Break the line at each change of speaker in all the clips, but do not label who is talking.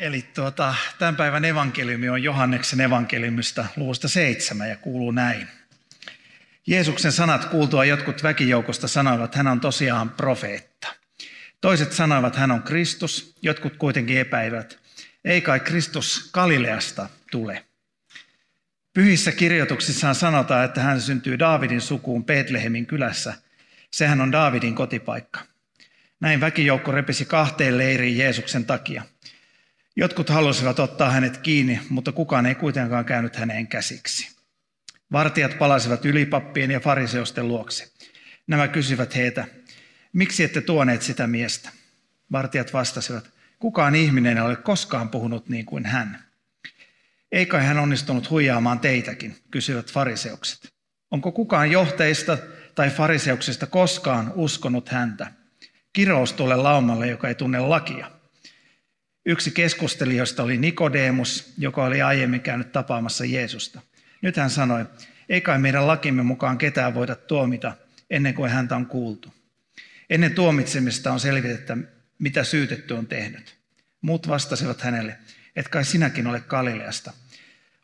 Eli, tuota, tämän päivän evankeliumi on Johanneksen evankeliumista luvusta seitsemän ja kuuluu näin. Jeesuksen sanat kuultua jotkut väkijoukosta sanoivat, hän on tosiaan profeetta. Toiset sanoivat, hän on Kristus, jotkut kuitenkin epäivät, ei kai Kristus Galileasta tule. Pyhissä kirjoituksissaan sanotaan, että hän syntyy Daavidin sukuun Betlehemin kylässä. Sehän on Daavidin kotipaikka. Näin väkijoukko repisi kahteen leiriin Jeesuksen takia – Jotkut halusivat ottaa hänet kiinni, mutta kukaan ei kuitenkaan käynyt häneen käsiksi. Vartijat palasivat ylipappien ja fariseusten luokse. Nämä kysyvät heitä, miksi ette tuoneet sitä miestä? Vartijat vastasivat, kukaan ihminen ei ole koskaan puhunut niin kuin hän. Eikä hän onnistunut huijaamaan teitäkin, kysyvät fariseukset. Onko kukaan johteista tai fariseuksista koskaan uskonut häntä? Kirous tuolle laumalle, joka ei tunne lakia. Yksi keskustelijoista oli Nikodemus, joka oli aiemmin käynyt tapaamassa Jeesusta. Nyt hän sanoi, ei kai meidän lakimme mukaan ketään voida tuomita ennen kuin häntä on kuultu. Ennen tuomitsemista on selvitettä, mitä syytetty on tehnyt. Muut vastasivat hänelle, että kai sinäkin ole Galileasta.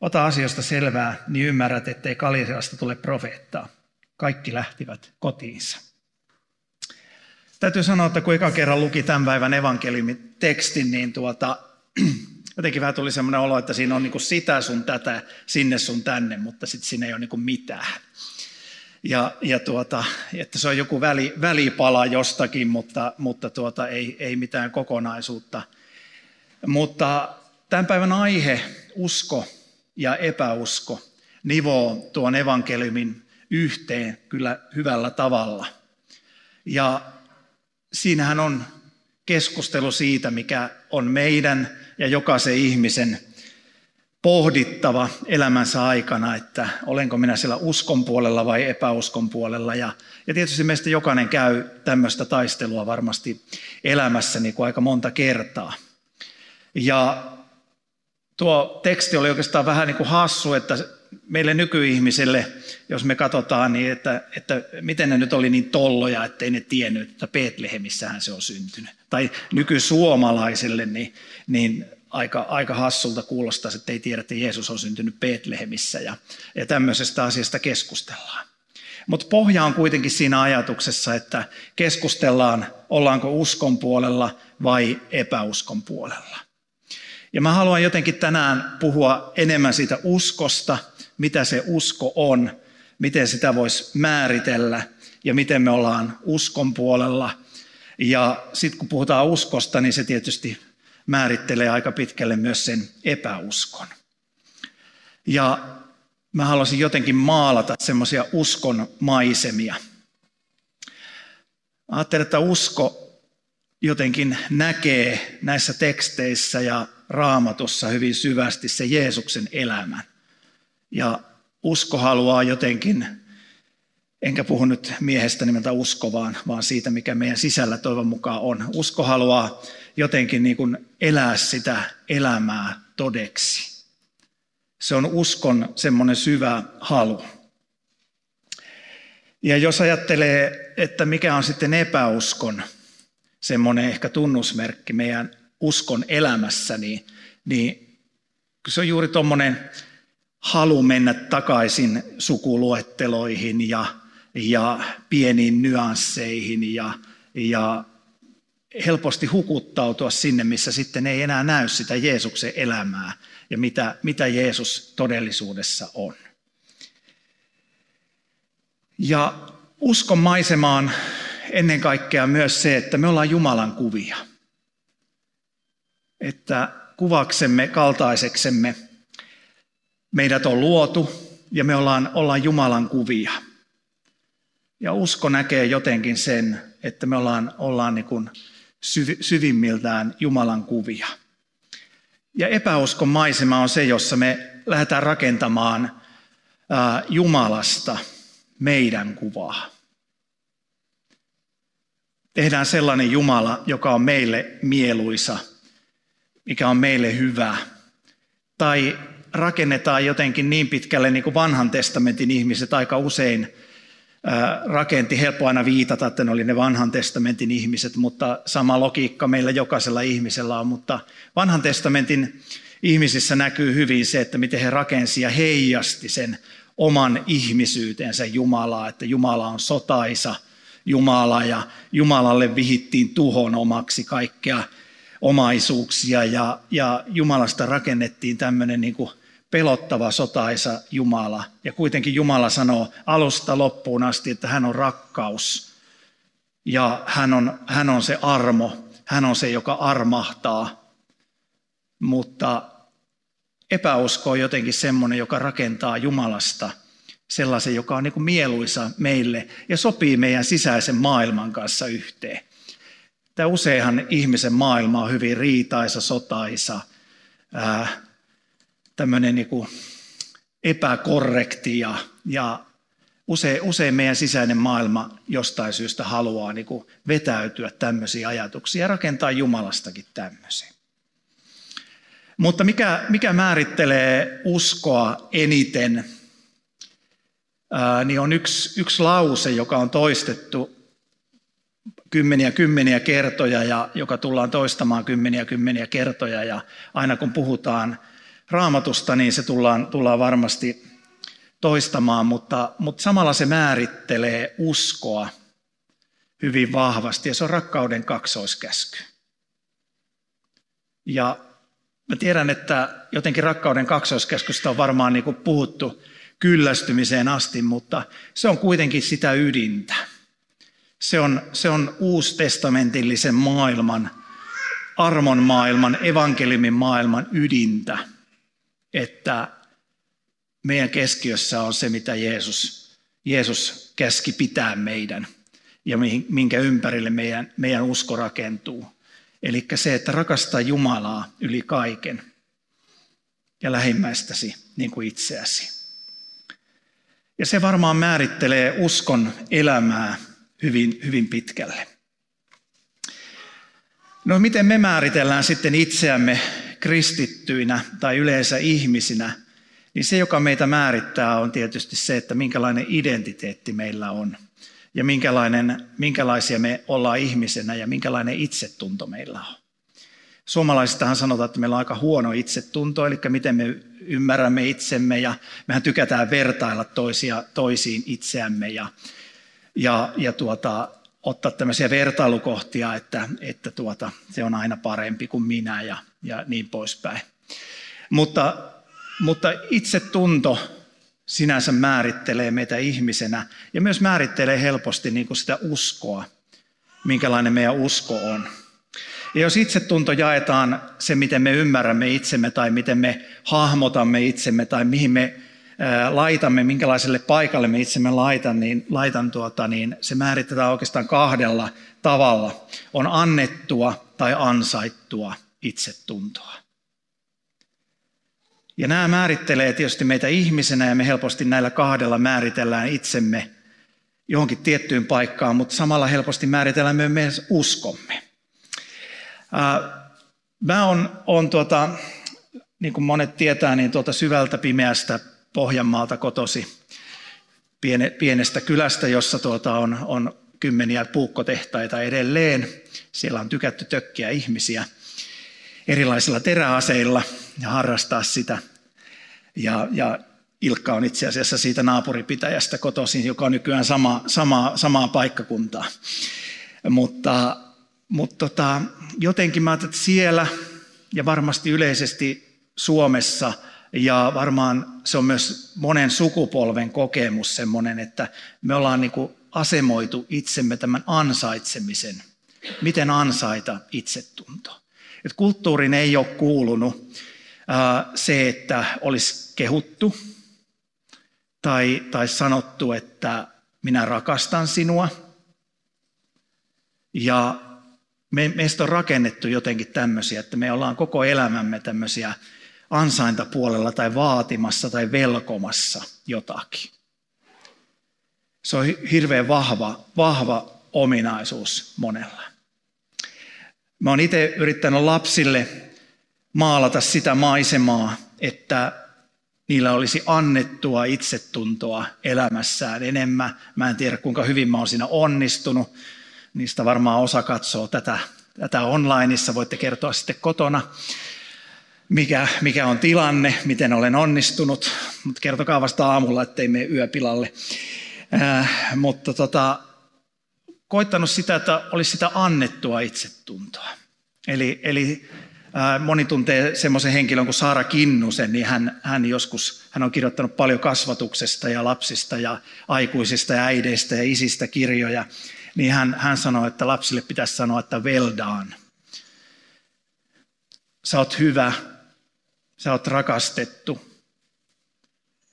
Ota asioista selvää, niin ymmärrät, ettei Galileasta tule profeettaa. Kaikki lähtivät kotiinsa. Täytyy sanoa, että kun eka kerran luki tämän päivän evankeliumitekstin, niin tuota, jotenkin vähän tuli semmoinen olo, että siinä on niin sitä sun tätä, sinne sun tänne, mutta sitten siinä ei ole niin mitään. Ja, ja tuota, että se on joku väli, välipala jostakin, mutta, mutta tuota, ei, ei mitään kokonaisuutta. Mutta tämän päivän aihe, usko ja epäusko, nivoo tuon evankeliumin yhteen kyllä hyvällä tavalla. Ja siinähän on keskustelu siitä, mikä on meidän ja jokaisen ihmisen pohdittava elämänsä aikana, että olenko minä siellä uskon puolella vai epäuskon puolella. Ja, ja tietysti meistä jokainen käy tämmöistä taistelua varmasti elämässä niin kuin aika monta kertaa. Ja tuo teksti oli oikeastaan vähän niin kuin hassu, että meille nykyihmiselle, jos me katsotaan, niin että, että miten ne nyt oli niin tolloja, ettei ne tiennyt, että Betlehemissähän se on syntynyt. Tai nykysuomalaiselle, niin, niin aika, aika hassulta kuulostaa, että ei tiedä, että Jeesus on syntynyt Betlehemissä ja, ja tämmöisestä asiasta keskustellaan. Mutta pohja on kuitenkin siinä ajatuksessa, että keskustellaan, ollaanko uskon puolella vai epäuskon puolella. Ja mä haluan jotenkin tänään puhua enemmän siitä uskosta – mitä se usko on, miten sitä voisi määritellä ja miten me ollaan uskon puolella. Ja sitten kun puhutaan uskosta, niin se tietysti määrittelee aika pitkälle myös sen epäuskon. Ja mä haluaisin jotenkin maalata semmoisia uskon maisemia. Ajattelen, että usko jotenkin näkee näissä teksteissä ja raamatussa hyvin syvästi se Jeesuksen elämän. Ja usko haluaa jotenkin, enkä puhu nyt miehestä nimeltä usko, vaan, vaan siitä, mikä meidän sisällä toivon mukaan on. Usko haluaa jotenkin niin kuin elää sitä elämää todeksi. Se on uskon semmoinen syvä halu. Ja jos ajattelee, että mikä on sitten epäuskon semmoinen ehkä tunnusmerkki meidän uskon elämässä, niin, niin se on juuri tuommoinen halu mennä takaisin sukuluetteloihin ja, ja pieniin nyansseihin ja, ja helposti hukuttautua sinne, missä sitten ei enää näy sitä Jeesuksen elämää ja mitä, mitä Jeesus todellisuudessa on. Ja uskon maisemaan ennen kaikkea myös se, että me ollaan Jumalan kuvia. Että kuvaksemme kaltaiseksemme Meidät on luotu ja me ollaan, ollaan Jumalan kuvia. Ja usko näkee jotenkin sen, että me ollaan, ollaan niin kuin syvimmiltään Jumalan kuvia. Ja epäuskon maisema on se, jossa me lähdetään rakentamaan Jumalasta meidän kuvaa. Tehdään sellainen Jumala, joka on meille mieluisa, mikä on meille hyvä. Tai rakennetaan jotenkin niin pitkälle, niin kuin vanhan testamentin ihmiset aika usein rakenti. Helppo aina viitata, että ne oli ne vanhan testamentin ihmiset, mutta sama logiikka meillä jokaisella ihmisellä on. Mutta vanhan testamentin ihmisissä näkyy hyvin se, että miten he rakensi ja heijasti sen oman ihmisyytensä Jumalaa, että Jumala on sotaisa Jumala ja Jumalalle vihittiin tuhon omaksi kaikkea omaisuuksia ja, ja Jumalasta rakennettiin tämmöinen niin kuin pelottava sotaisa Jumala. Ja kuitenkin Jumala sanoo alusta loppuun asti, että hän on rakkaus ja hän on, hän on se armo, hän on se, joka armahtaa. Mutta epäusko on jotenkin semmoinen, joka rakentaa Jumalasta sellaisen, joka on niin kuin mieluisa meille ja sopii meidän sisäisen maailman kanssa yhteen. Tämä useinhan ihmisen maailma on hyvin riitaisa, sotaisa, tämmöinen niin kuin epäkorrekti ja, ja usein, usein meidän sisäinen maailma jostain syystä haluaa niin kuin vetäytyä tämmöisiä ajatuksia ja rakentaa Jumalastakin tämmöisiä. Mutta mikä, mikä määrittelee uskoa eniten, ää, niin on yksi, yksi lause, joka on toistettu kymmeniä kymmeniä kertoja ja joka tullaan toistamaan kymmeniä kymmeniä kertoja. Ja aina kun puhutaan raamatusta, niin se tullaan, tullaan varmasti toistamaan, mutta, mutta samalla se määrittelee uskoa hyvin vahvasti ja se on rakkauden kaksoiskäsky. Ja Mä tiedän, että jotenkin rakkauden kaksoiskäskystä on varmaan niin kuin puhuttu kyllästymiseen asti, mutta se on kuitenkin sitä ydintä. Se on, se on uustestamentillisen maailman, armon maailman, evankeliumin maailman ydintä, että meidän keskiössä on se, mitä Jeesus, Jeesus käski pitää meidän ja minkä ympärille meidän, meidän usko rakentuu. Eli se, että rakastaa Jumalaa yli kaiken ja lähimmäistäsi niin kuin itseäsi. Ja se varmaan määrittelee uskon elämää hyvin, hyvin pitkälle. No miten me määritellään sitten itseämme kristittyinä tai yleensä ihmisinä, niin se, joka meitä määrittää, on tietysti se, että minkälainen identiteetti meillä on ja minkälainen, minkälaisia me ollaan ihmisenä ja minkälainen itsetunto meillä on. Suomalaisistahan sanotaan, että meillä on aika huono itsetunto, eli miten me ymmärrämme itsemme ja mehän tykätään vertailla toisia, toisiin itseämme ja, ja, ja tuota, ottaa tämmöisiä vertailukohtia, että, että tuota, se on aina parempi kuin minä ja, ja niin poispäin. Mutta, mutta itsetunto sinänsä määrittelee meitä ihmisenä ja myös määrittelee helposti niin kuin sitä uskoa, minkälainen meidän usko on. Ja jos itsetunto jaetaan se, miten me ymmärrämme itsemme tai miten me hahmotamme itsemme tai mihin me laitamme, minkälaiselle paikalle me itsemme laitan, niin, laitan tuota, niin se määritetään oikeastaan kahdella tavalla. On annettua tai ansaittua itsetuntoa. Ja nämä määrittelee tietysti meitä ihmisenä ja me helposti näillä kahdella määritellään itsemme johonkin tiettyyn paikkaan, mutta samalla helposti määritellään myös uskomme. Mä on, on tuota, niin kuin monet tietää, niin tuota syvältä pimeästä Pohjanmaalta kotosi pienestä kylästä, jossa tuota on, on kymmeniä puukkotehtaita edelleen. Siellä on tykätty tökkiä ihmisiä erilaisilla teräaseilla ja harrastaa sitä. Ja, ja Ilkka on itse asiassa siitä naapuripitäjästä kotoisin, joka on nykyään sama, sama, samaa paikkakuntaa. Mutta, mutta tota, jotenkin mä että siellä ja varmasti yleisesti Suomessa ja varmaan se on myös monen sukupolven kokemus semmoinen, että me ollaan niin kuin asemoitu itsemme tämän ansaitsemisen. Miten ansaita itsetunto? Et kulttuurin ei ole kuulunut se, että olisi kehuttu tai, tai sanottu, että minä rakastan sinua. Ja Me, meistä on rakennettu jotenkin tämmöisiä, että me ollaan koko elämämme tämmöisiä ansaintapuolella tai vaatimassa tai velkomassa jotakin. Se on hirveän vahva, vahva ominaisuus monella. Mä oon itse yrittänyt lapsille maalata sitä maisemaa, että niillä olisi annettua itsetuntoa elämässään enemmän. Mä en tiedä, kuinka hyvin mä oon siinä onnistunut. Niistä varmaan osa katsoo tätä, tätä onlineissa. Voitte kertoa sitten kotona, mikä, mikä on tilanne, miten olen onnistunut. Mutta kertokaa vasta aamulla, ettei mene yöpilalle. Äh, mutta tota, koittanut sitä, että olisi sitä annettua itsetuntoa. Eli, eli ää, moni tuntee semmoisen henkilön kuin Saara Kinnusen, niin hän, hän joskus, hän on kirjoittanut paljon kasvatuksesta ja lapsista ja aikuisista ja äideistä ja isistä kirjoja, niin hän, hän sanoi, että lapsille pitäisi sanoa, että done. Sä oot hyvä, sä oot rakastettu.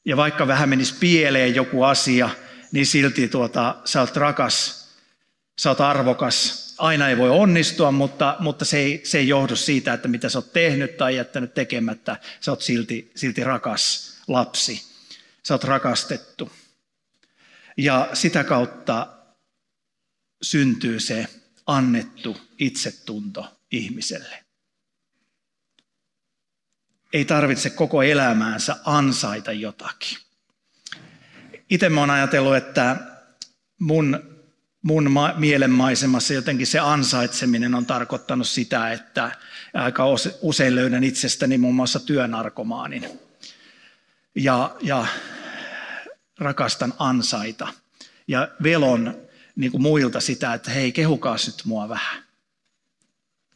Ja vaikka vähän menisi pieleen joku asia, niin silti tuota, sä oot rakas, sä oot arvokas. Aina ei voi onnistua, mutta, mutta se, ei, se ei johdu siitä, että mitä sä oot tehnyt tai jättänyt tekemättä. Sä oot silti, silti rakas lapsi. Sä oot rakastettu. Ja sitä kautta syntyy se annettu itsetunto ihmiselle. Ei tarvitse koko elämäänsä ansaita jotakin. Itse mä oon ajatellut, että mun mun ma- mielenmaisemassa jotenkin se ansaitseminen on tarkoittanut sitä, että aika usein löydän itsestäni muun muassa työnarkomaanin. Ja, ja rakastan ansaita. Ja velon niin kuin muilta sitä, että hei, kehukaa nyt mua vähän.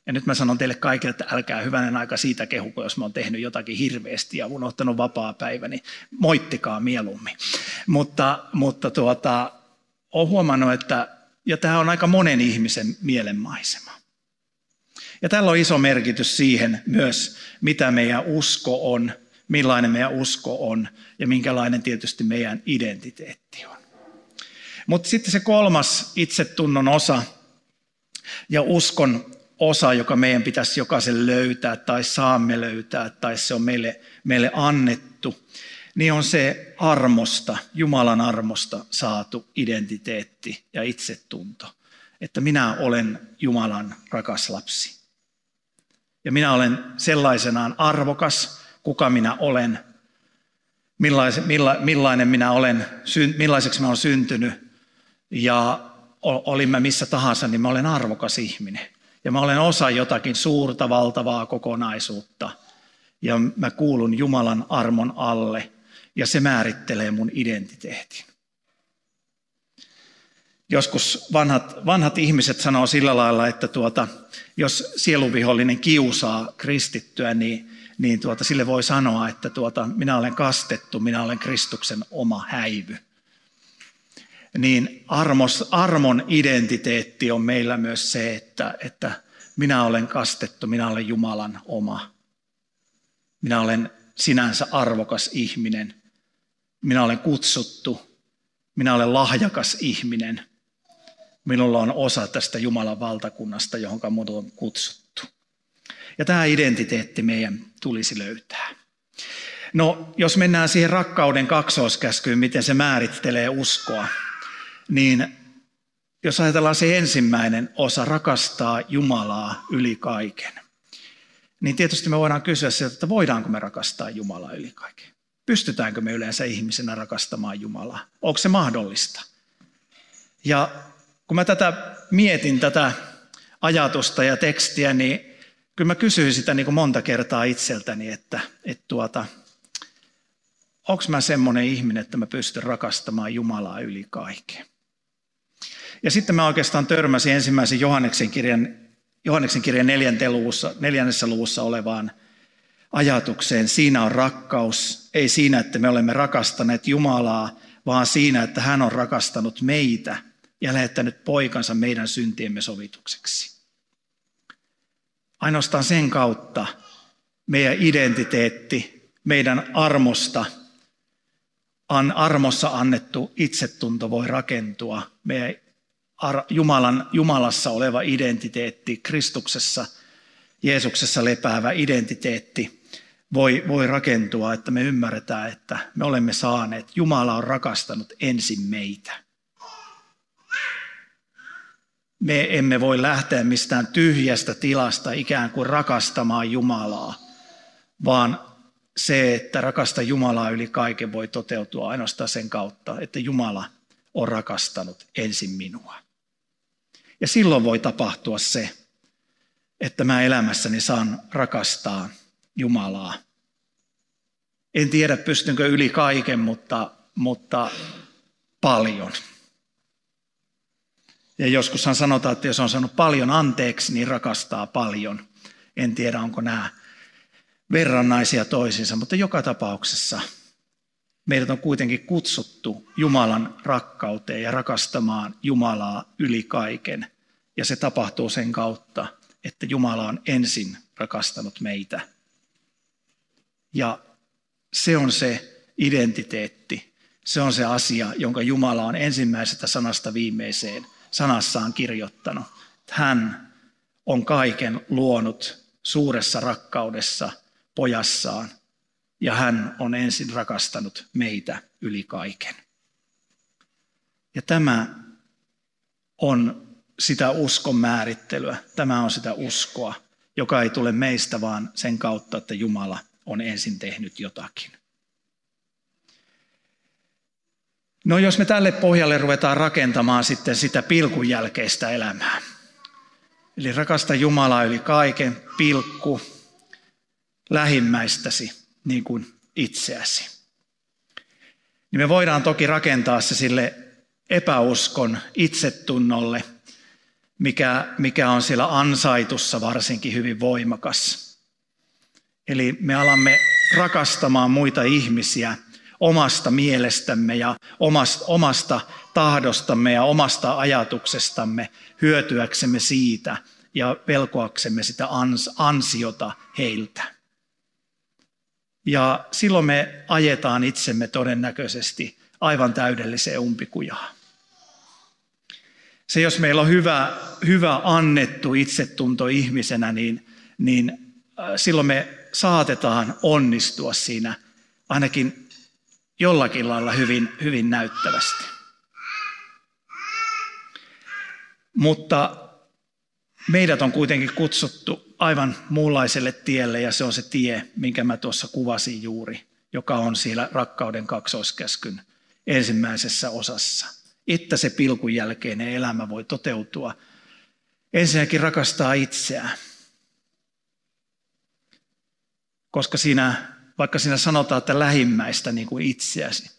Ja nyt mä sanon teille kaikille, että älkää hyvänen aika siitä kehuko, jos mä oon tehnyt jotakin hirveästi ja unohtanut vapaa päivä, niin moittikaa mieluummin. Mutta, mutta tuota, olen huomannut, että ja tämä on aika monen ihmisen mielenmaisema. Ja tällä on iso merkitys siihen myös, mitä meidän usko on, millainen meidän usko on ja minkälainen tietysti meidän identiteetti on. Mutta sitten se kolmas itsetunnon osa ja uskon osa, joka meidän pitäisi jokaisen löytää tai saamme löytää tai se on meille, meille annettu, niin on se armosta, Jumalan armosta saatu identiteetti ja itsetunto. Että minä olen Jumalan rakas lapsi. Ja minä olen sellaisenaan arvokas, kuka minä olen, millainen minä olen, millaiseksi mä olen syntynyt. Ja olin mä missä tahansa, niin mä olen arvokas ihminen. Ja mä olen osa jotakin suurta, valtavaa kokonaisuutta. Ja mä kuulun Jumalan armon alle – ja se määrittelee mun identiteetin. Joskus vanhat, vanhat ihmiset sanoo sillä lailla, että tuota, jos sieluvihollinen kiusaa kristittyä, niin, niin tuota, sille voi sanoa, että tuota, minä olen kastettu, minä olen Kristuksen oma häivy. Niin armos, armon identiteetti on meillä myös se, että, että minä olen kastettu, minä olen Jumalan oma. Minä olen sinänsä arvokas ihminen minä olen kutsuttu, minä olen lahjakas ihminen. Minulla on osa tästä Jumalan valtakunnasta, johon minut on kutsuttu. Ja tämä identiteetti meidän tulisi löytää. No, jos mennään siihen rakkauden kaksoiskäskyyn, miten se määrittelee uskoa, niin jos ajatellaan se ensimmäinen osa, rakastaa Jumalaa yli kaiken, niin tietysti me voidaan kysyä sieltä, että voidaanko me rakastaa Jumalaa yli kaiken. Pystytäänkö me yleensä ihmisenä rakastamaan Jumalaa? Onko se mahdollista? Ja kun mä tätä mietin, tätä ajatusta ja tekstiä, niin kyllä mä kysyin sitä niin kuin monta kertaa itseltäni, että, että tuota, onko mä semmoinen ihminen, että mä pystyn rakastamaan Jumalaa yli kaiken. Ja sitten mä oikeastaan törmäsin ensimmäisen Johanneksen kirjan, Johanneksen kirjan neljännessä luvussa olevaan ajatukseen. Siinä on rakkaus, ei siinä, että me olemme rakastaneet Jumalaa, vaan siinä, että hän on rakastanut meitä ja lähettänyt poikansa meidän syntiemme sovitukseksi. Ainoastaan sen kautta meidän identiteetti, meidän armosta, an, armossa annettu itsetunto voi rakentua. Meidän Jumalan, Jumalassa oleva identiteetti, Kristuksessa, Jeesuksessa lepäävä identiteetti voi, voi rakentua, että me ymmärretään, että me olemme saaneet, Jumala on rakastanut ensin meitä. Me emme voi lähteä mistään tyhjästä tilasta ikään kuin rakastamaan Jumalaa, vaan se, että rakasta Jumalaa yli kaiken voi toteutua ainoastaan sen kautta, että Jumala on rakastanut ensin minua. Ja silloin voi tapahtua se, että mä elämässäni saan rakastaa Jumalaa. En tiedä, pystynkö yli kaiken, mutta, mutta paljon. Ja joskushan sanotaan, että jos on saanut paljon anteeksi, niin rakastaa paljon. En tiedä, onko nämä verrannaisia toisiinsa, mutta joka tapauksessa meidät on kuitenkin kutsuttu Jumalan rakkauteen ja rakastamaan Jumalaa yli kaiken. Ja se tapahtuu sen kautta, että Jumala on ensin rakastanut meitä. Ja se on se identiteetti, se on se asia, jonka Jumala on ensimmäisestä sanasta viimeiseen sanassaan kirjoittanut. Hän on kaiken luonut suuressa rakkaudessa pojassaan ja hän on ensin rakastanut meitä yli kaiken. Ja tämä on sitä uskon määrittelyä. Tämä on sitä uskoa, joka ei tule meistä, vaan sen kautta, että Jumala on ensin tehnyt jotakin. No jos me tälle pohjalle ruvetaan rakentamaan sitten sitä pilkun jälkeistä elämää. Eli rakasta Jumalaa yli kaiken, pilkku, lähimmäistäsi niin kuin itseäsi. Niin me voidaan toki rakentaa se sille epäuskon itsetunnolle – mikä, mikä on siellä ansaitussa varsinkin hyvin voimakas. Eli me alamme rakastamaan muita ihmisiä omasta mielestämme ja omasta, omasta tahdostamme ja omasta ajatuksestamme hyötyäksemme siitä ja pelkoaksemme sitä ans, ansiota heiltä. Ja silloin me ajetaan itsemme todennäköisesti aivan täydelliseen umpikujaan se, jos meillä on hyvä, hyvä annettu itsetunto ihmisenä, niin, niin äh, silloin me saatetaan onnistua siinä ainakin jollakin lailla hyvin, hyvin näyttävästi. Mutta meidät on kuitenkin kutsuttu aivan muunlaiselle tielle ja se on se tie, minkä mä tuossa kuvasin juuri, joka on siellä rakkauden kaksoiskäskyn ensimmäisessä osassa että se pilkun jälkeinen elämä voi toteutua. Ensinnäkin rakastaa itseään. Koska siinä, vaikka siinä sanotaan, että lähimmäistä niin kuin itseäsi,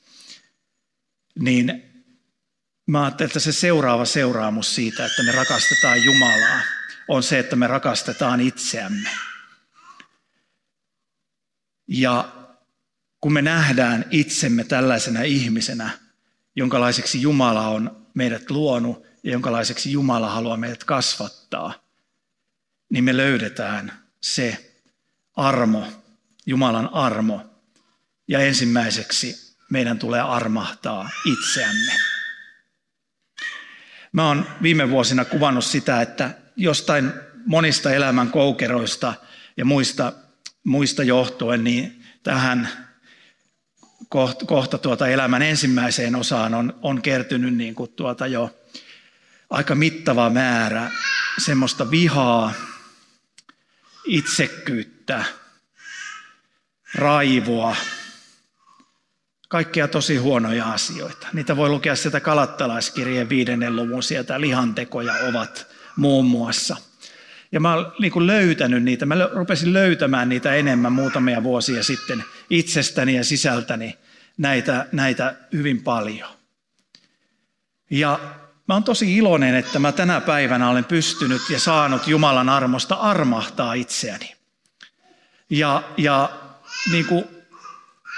niin mä ajattelen, että se seuraava seuraamus siitä, että me rakastetaan Jumalaa, on se, että me rakastetaan itseämme. Ja kun me nähdään itsemme tällaisena ihmisenä, jonkalaiseksi Jumala on meidät luonut ja jonkalaiseksi Jumala haluaa meidät kasvattaa, niin me löydetään se armo, Jumalan armo. Ja ensimmäiseksi meidän tulee armahtaa itseämme. Mä oon viime vuosina kuvannut sitä, että jostain monista elämän koukeroista ja muista, muista johtuen, niin tähän kohta, kohta tuota elämän ensimmäiseen osaan on, on kertynyt niin kuin tuota jo aika mittava määrä semmoista vihaa, itsekkyyttä, raivoa, kaikkia tosi huonoja asioita. Niitä voi lukea sieltä kalattalaiskirjeen viidennen luvun sieltä lihantekoja ovat muun muassa – ja mä oon niin löytänyt niitä, mä rupesin löytämään niitä enemmän muutamia vuosia sitten itsestäni ja sisältäni näitä, näitä hyvin paljon. Ja mä oon tosi iloinen, että mä tänä päivänä olen pystynyt ja saanut Jumalan armosta armahtaa itseäni. Ja, ja niin kuin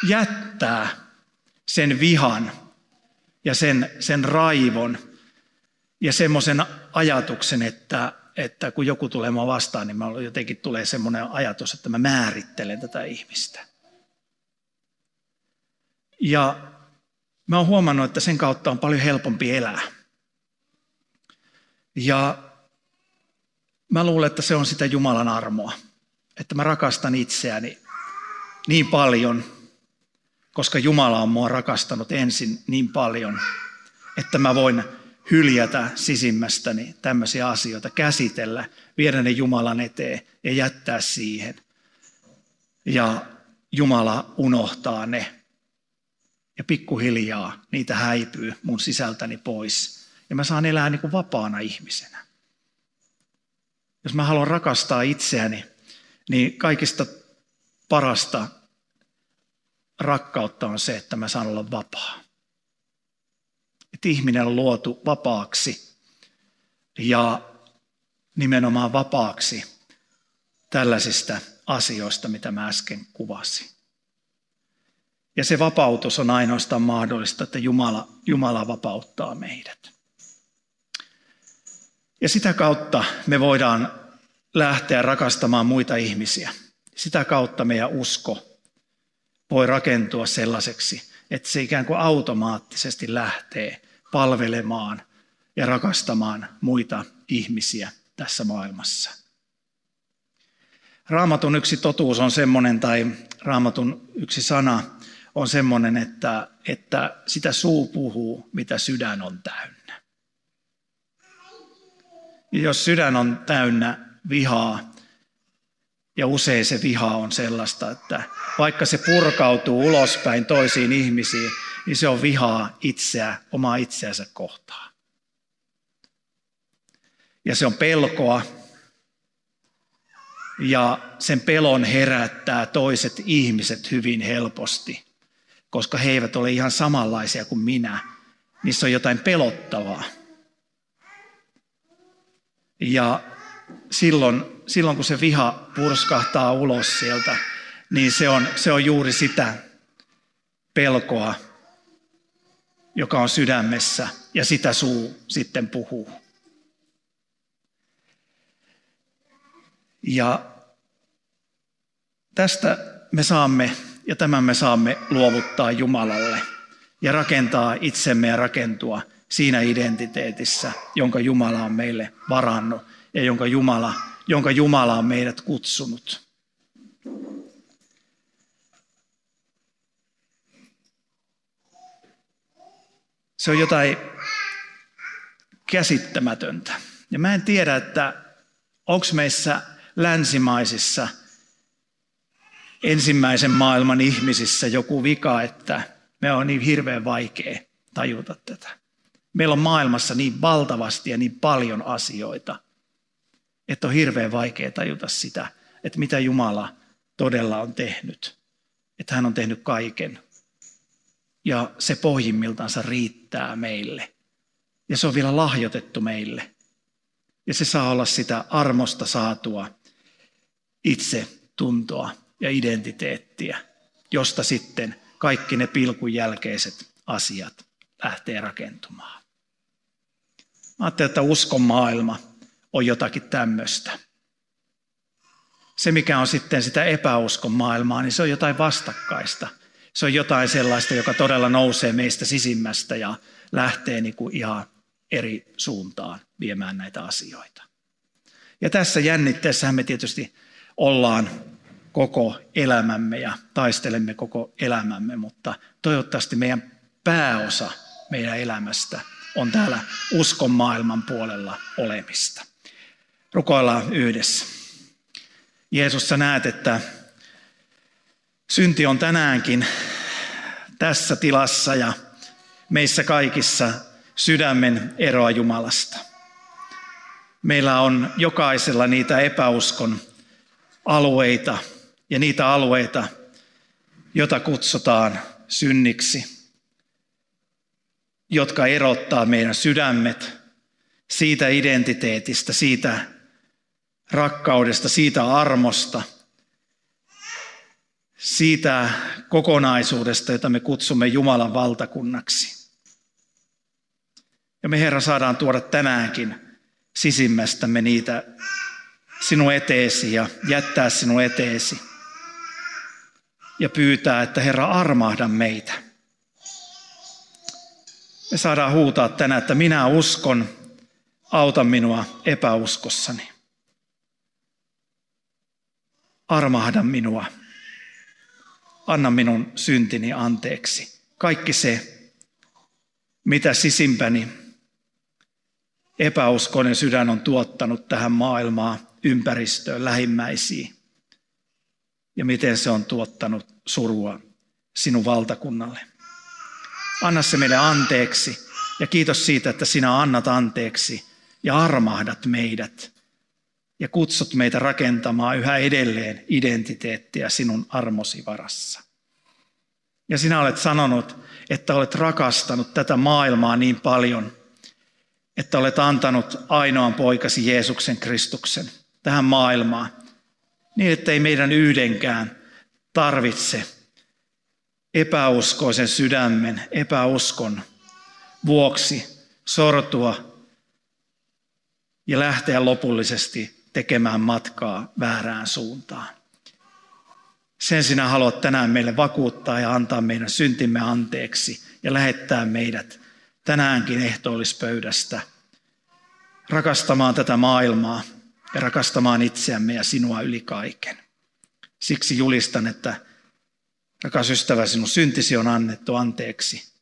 jättää sen vihan ja sen, sen raivon ja semmoisen ajatuksen, että, että kun joku tulee mua vastaan, niin mä jotenkin tulee semmoinen ajatus, että mä määrittelen tätä ihmistä. Ja mä oon huomannut, että sen kautta on paljon helpompi elää. Ja mä luulen, että se on sitä Jumalan armoa, että mä rakastan itseäni niin paljon, koska Jumala on mua rakastanut ensin niin paljon, että mä voin hyljätä sisimmästäni tämmöisiä asioita, käsitellä, viedä ne Jumalan eteen ja jättää siihen. Ja Jumala unohtaa ne. Ja pikkuhiljaa niitä häipyy mun sisältäni pois. Ja mä saan elää niin kuin vapaana ihmisenä. Jos mä haluan rakastaa itseäni, niin kaikista parasta rakkautta on se, että mä saan olla vapaa. Että ihminen on luotu vapaaksi ja nimenomaan vapaaksi tällaisista asioista, mitä mä äsken kuvasin. Ja se vapautus on ainoastaan mahdollista, että Jumala, Jumala vapauttaa meidät. Ja sitä kautta me voidaan lähteä rakastamaan muita ihmisiä. Sitä kautta meidän usko voi rakentua sellaiseksi, että se ikään kuin automaattisesti lähtee palvelemaan ja rakastamaan muita ihmisiä tässä maailmassa. Raamatun yksi totuus on semmoinen, tai raamatun yksi sana on semmoinen, että, että sitä suu puhuu, mitä sydän on täynnä. Ja jos sydän on täynnä vihaa, ja usein se viha on sellaista, että vaikka se purkautuu ulospäin toisiin ihmisiin, niin se on vihaa itseä, omaa itseänsä kohtaan. Ja se on pelkoa, ja sen pelon herättää toiset ihmiset hyvin helposti, koska he eivät ole ihan samanlaisia kuin minä. Niissä on jotain pelottavaa. Ja silloin, silloin kun se viha purskahtaa ulos sieltä, niin se on, se on juuri sitä pelkoa, joka on sydämessä, ja sitä suu sitten puhuu. Ja tästä me saamme, ja tämän me saamme luovuttaa Jumalalle ja rakentaa itsemme ja rakentua siinä identiteetissä, jonka Jumala on meille varannut ja jonka Jumala, jonka Jumala on meidät kutsunut. Se on jotain käsittämätöntä. Ja mä en tiedä, että onko meissä länsimaisissa ensimmäisen maailman ihmisissä joku vika, että me on niin hirveän vaikea tajuta tätä. Meillä on maailmassa niin valtavasti ja niin paljon asioita, että on hirveän vaikea tajuta sitä, että mitä Jumala todella on tehnyt. Että hän on tehnyt kaiken. Ja se pohjimmiltansa riittää meille. Ja se on vielä lahjoitettu meille. Ja se saa olla sitä armosta saatua itse tuntoa ja identiteettiä, josta sitten kaikki ne pilkun jälkeiset asiat lähtee rakentumaan. Mä ajattelen, että uskon maailma on jotakin tämmöistä. Se, mikä on sitten sitä epäuskon maailmaa, niin se on jotain vastakkaista. Se on jotain sellaista, joka todella nousee meistä sisimmästä ja lähtee niin kuin ihan eri suuntaan viemään näitä asioita. Ja tässä jännitteessähän me tietysti ollaan koko elämämme ja taistelemme koko elämämme, mutta toivottavasti meidän pääosa meidän elämästä on täällä uskon maailman puolella olemista. Rukoillaan yhdessä. Jeesus, sä näet, että synti on tänäänkin tässä tilassa ja meissä kaikissa sydämen eroa Jumalasta. Meillä on jokaisella niitä epäuskon alueita ja niitä alueita, joita kutsutaan synniksi, jotka erottaa meidän sydämet siitä identiteetistä, siitä rakkaudesta, siitä armosta, siitä kokonaisuudesta, jota me kutsumme Jumalan valtakunnaksi. Ja me Herra saadaan tuoda tänäänkin sisimmästämme niitä sinun eteesi ja jättää sinun eteesi. Ja pyytää, että Herra armahda meitä. Me saadaan huutaa tänään, että minä uskon auta minua epäuskossani. Armahda minua. Anna minun syntini anteeksi. Kaikki se, mitä sisimpäni epäuskoinen sydän on tuottanut tähän maailmaan, ympäristöön, lähimmäisiin. Ja miten se on tuottanut surua sinun valtakunnalle. Anna se meille anteeksi ja kiitos siitä, että sinä annat anteeksi ja armahdat meidät ja kutsut meitä rakentamaan yhä edelleen identiteettiä sinun armosi varassa. Ja sinä olet sanonut, että olet rakastanut tätä maailmaa niin paljon, että olet antanut ainoan poikasi Jeesuksen Kristuksen tähän maailmaan, niin että ei meidän yhdenkään tarvitse epäuskoisen sydämen, epäuskon vuoksi sortua ja lähteä lopullisesti tekemään matkaa väärään suuntaan. Sen sinä haluat tänään meille vakuuttaa ja antaa meidän syntimme anteeksi ja lähettää meidät tänäänkin ehtoollispöydästä rakastamaan tätä maailmaa ja rakastamaan itseämme ja sinua yli kaiken. Siksi julistan, että rakas ystävä, sinun syntisi on annettu anteeksi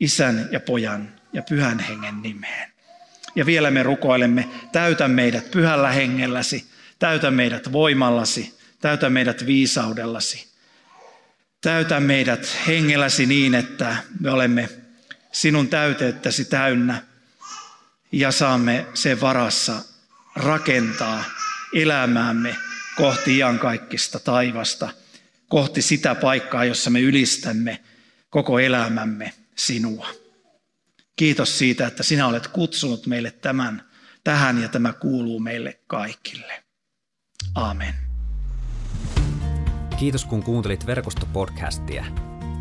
isän ja pojan ja pyhän hengen nimeen. Ja vielä me rukoilemme, täytä meidät pyhällä hengelläsi, täytä meidät voimallasi, täytä meidät viisaudellasi. Täytä meidät hengelläsi niin, että me olemme sinun täyteyttäsi täynnä ja saamme sen varassa rakentaa elämäämme kohti iankaikkista taivasta, kohti sitä paikkaa, jossa me ylistämme koko elämämme sinua. Kiitos siitä, että sinä olet kutsunut meille tämän tähän ja tämä kuuluu meille kaikille. Amen.
Kiitos kun kuuntelit verkostopodcastia.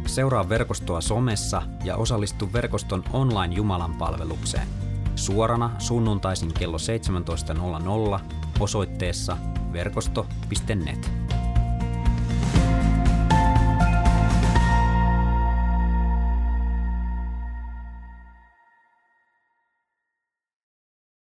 Seuraa verkostoa somessa ja osallistu verkoston online Jumalan palvelukseen. Suorana sunnuntaisin kello 17.00 osoitteessa verkosto.net.